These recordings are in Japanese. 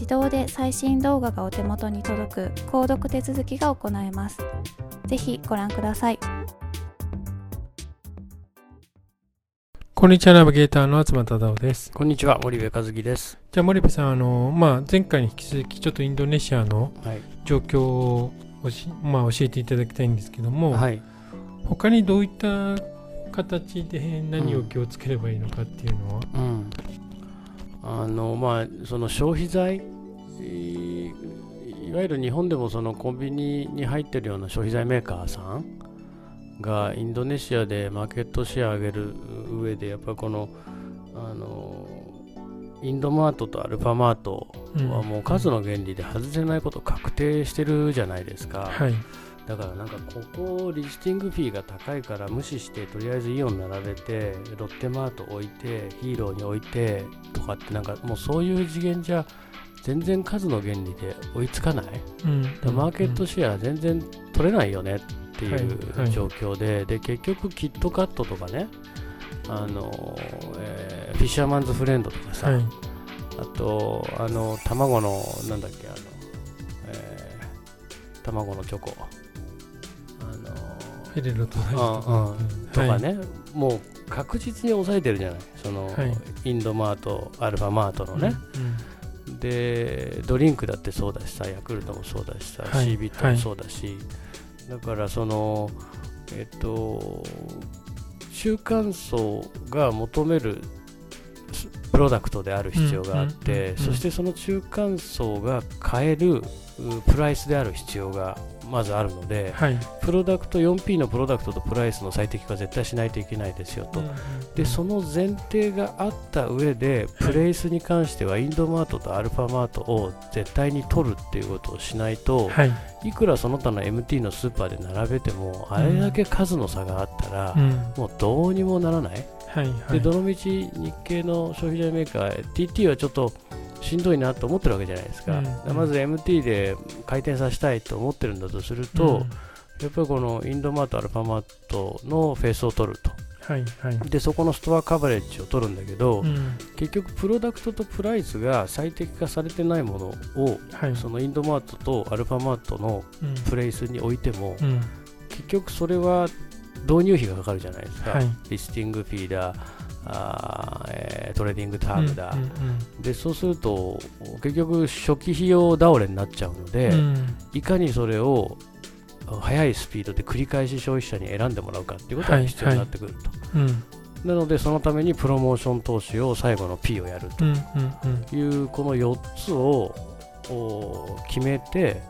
自動で最新動画がお手元に届く購読手続きが行えます。ぜひご覧ください。こんにちは、ナビゲーターの東忠夫です。こんにちは、森部和樹です。じゃあ、森部さん、あの、まあ、前回に引き続き、ちょっとインドネシアの状況を、はい、まあ、教えていただきたいんですけども、はい、他にどういった形で何を気をつければいいのかっていうのは、うん、あのまあ、その消費財いわゆる日本でもそのコンビニに入ってるような消費財メーカーさんがインドネシアでマーケットシェア上げる上でやっぱこのあのインドマートとアルファマートはもう数の原理で外せないこと確定してるじゃないですか。はいだからなんかここリスティングフィーが高いから無視してとりあえずイオン並べてロッテマート置いてヒーローに置いてとかってなんかもうそういう次元じゃ全然数の原理で追いつかない、うん、マーケットシェア全然取れないよねっていう状況ではい。はい、で結局キットカットとかねあの、えー、フィッシャーマンズフレンドとかさ、はい、あとあの卵のなんだっけあの、えー、卵のチョコフェレロととかね、はい、もう確実に抑えてるじゃない？その、はい、インドマートアルファマートのね、うんうん、でドリンクだってそうだしさヤクルトもそうだしさ、はい、シービットもそうだし、だからそのえっと中間層が求めるプロダクトである必要があって、そしてその中間層が買えるプライスである必要がまずあるので、はい、プロダクト 4P のプロダクトとプライスの最適化は絶対しないといけないですよと、うんうん、でその前提があった上でプレイスに関してはインドマートとアルファマートを絶対に取るっていうことをしないと、はい、いくらその他の MT のスーパーで並べてもあれだけ数の差があったら、うん、もうどうにもならない、はいはい、でどのみち日系の消費財メーカー TT はちょっとしんどいなと思ってるわけじゃないですか、うん、まず MT で回転させたいと思ってるんだとすると、うん、やっぱりこのインドマート、アルファマートのフェースを取ると、はいはい、でそこのストアカバレッジを取るんだけど、うん、結局、プロダクトとプライスが最適化されてないものを、はい、そのインドマートとアルファマートのplace に置いても、結局それは導入費がかかるじゃないですか、はい、リスティングフィーダーあえー、 trading term だ、でそうすると結局初期費用倒れになっちゃうので、うん、いかにそれを速いスピードで繰り返し消費者に選んでもらうかっていうことが必要になってくると、はい。はいうん、なのでそのためにプロモーション投資を最後の P をやると。いう、この4つを決めて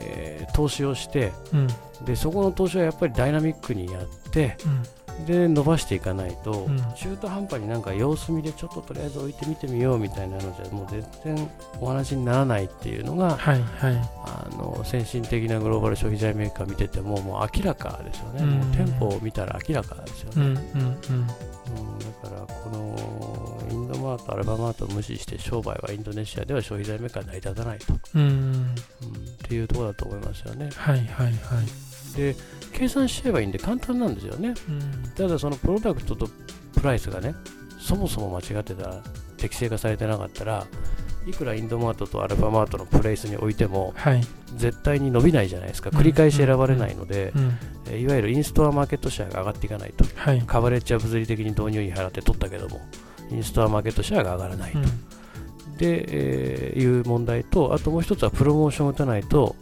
えー、投資をして、うん、でそこの投資はやっぱりダイナミックにやって、うん、で伸ばしていかないと、うん、中途半端になんか様子見でちょっととりあえず置いてみてみようみたいなのじゃもう全然お話にならないっていうのが、はいはい、あの先進的なグローバル消費財メーカー見ててももう明らかですよね、もう店舗を見たら明らかですよね。うんだからこのインドマート、アルバマートを無視して商売はインドネシアでは消費財メーカー成り立たないと、うん、っていうところだと思いますよね。はいはいはい、で計算しちゃえばいいんで簡単なんですよね。ただそのプロダクトとプライスがねそもそも間違ってたら適正化されてなかったらいくらインドマートとアルファマートのプレイスに置いても、はい、絶対に伸びないじゃないですか、繰り返し選ばれないので、うん、いわゆるインストアマーケットシェアが上がっていかないと、はい、カバレッジは物理的に導入費払って取ったけども、インストアマーケットシェアが上がらないと。うん、で、えー、いう問題と、あともう一つはプロモーションを打たないと、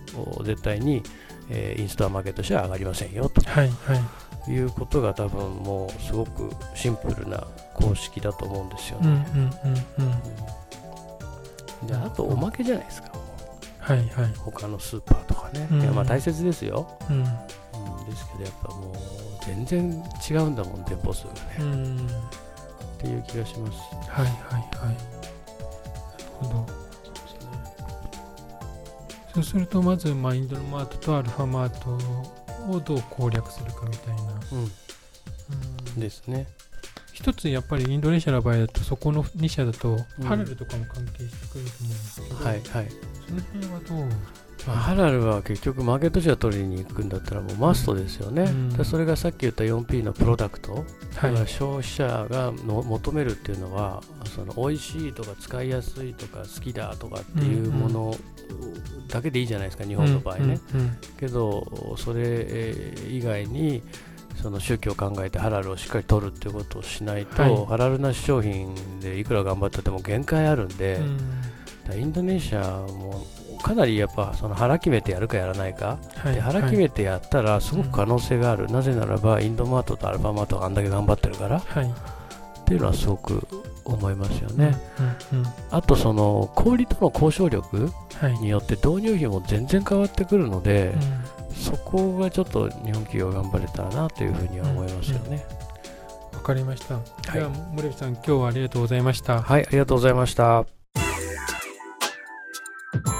絶対に、えー、インストアマーケットシェア上がりませんよと。はいはい。いうことが多分もうすごくシンプルな公式だと思うんですよね。であとおまけじゃないですか、はいはい、他のスーパーとかね、うん、いやまあ大切ですよ、うん、うん、ですけどやっぱもう全然違うんだもん店舗数がね、うん、っていう気がします。はいはいはい。なるほどそうするとまずマインドのマートとアルファマートをどう攻略するかみたいな、うん、ですね。一つやっぱりインドネシアの場合だとそこの2社だとハラルとかも関係してくると思うんですけど、はいはい。その辺はどう？まあ、ハラルは結局マーケットシェア取りに行くんだったらもうマストですよね、うん、それがさっき言った 4P のプロダクト、はい、消費者がの求めるっていうのはその美味しいとか使いやすいとか好きだとかっていうものだけでいいじゃないですか日本の場合ね、うんうん、けどそれ以外にその宗教を考えてハラルをしっかり取るっていうことをしないと、はい、ハラルなし商品でいくら頑張ってても限界あるんで、うん、インドネシアもかなりやっぱその腹決めてやるかやらないか、はい、で腹決めてやったらすごく可能性がある、なぜならばインドマートとアルファマートがあんだけ頑張ってるから、はい、っていうのはすごく思いますよね。うんうん、あとその小売との交渉力によって導入費も全然変わってくるので、そこがちょっと日本企業頑張れたらなというふうには思いますよね。わ、うん、かりました。はい、では森部さん今日はありがとうございました。はい、ありがとうございました。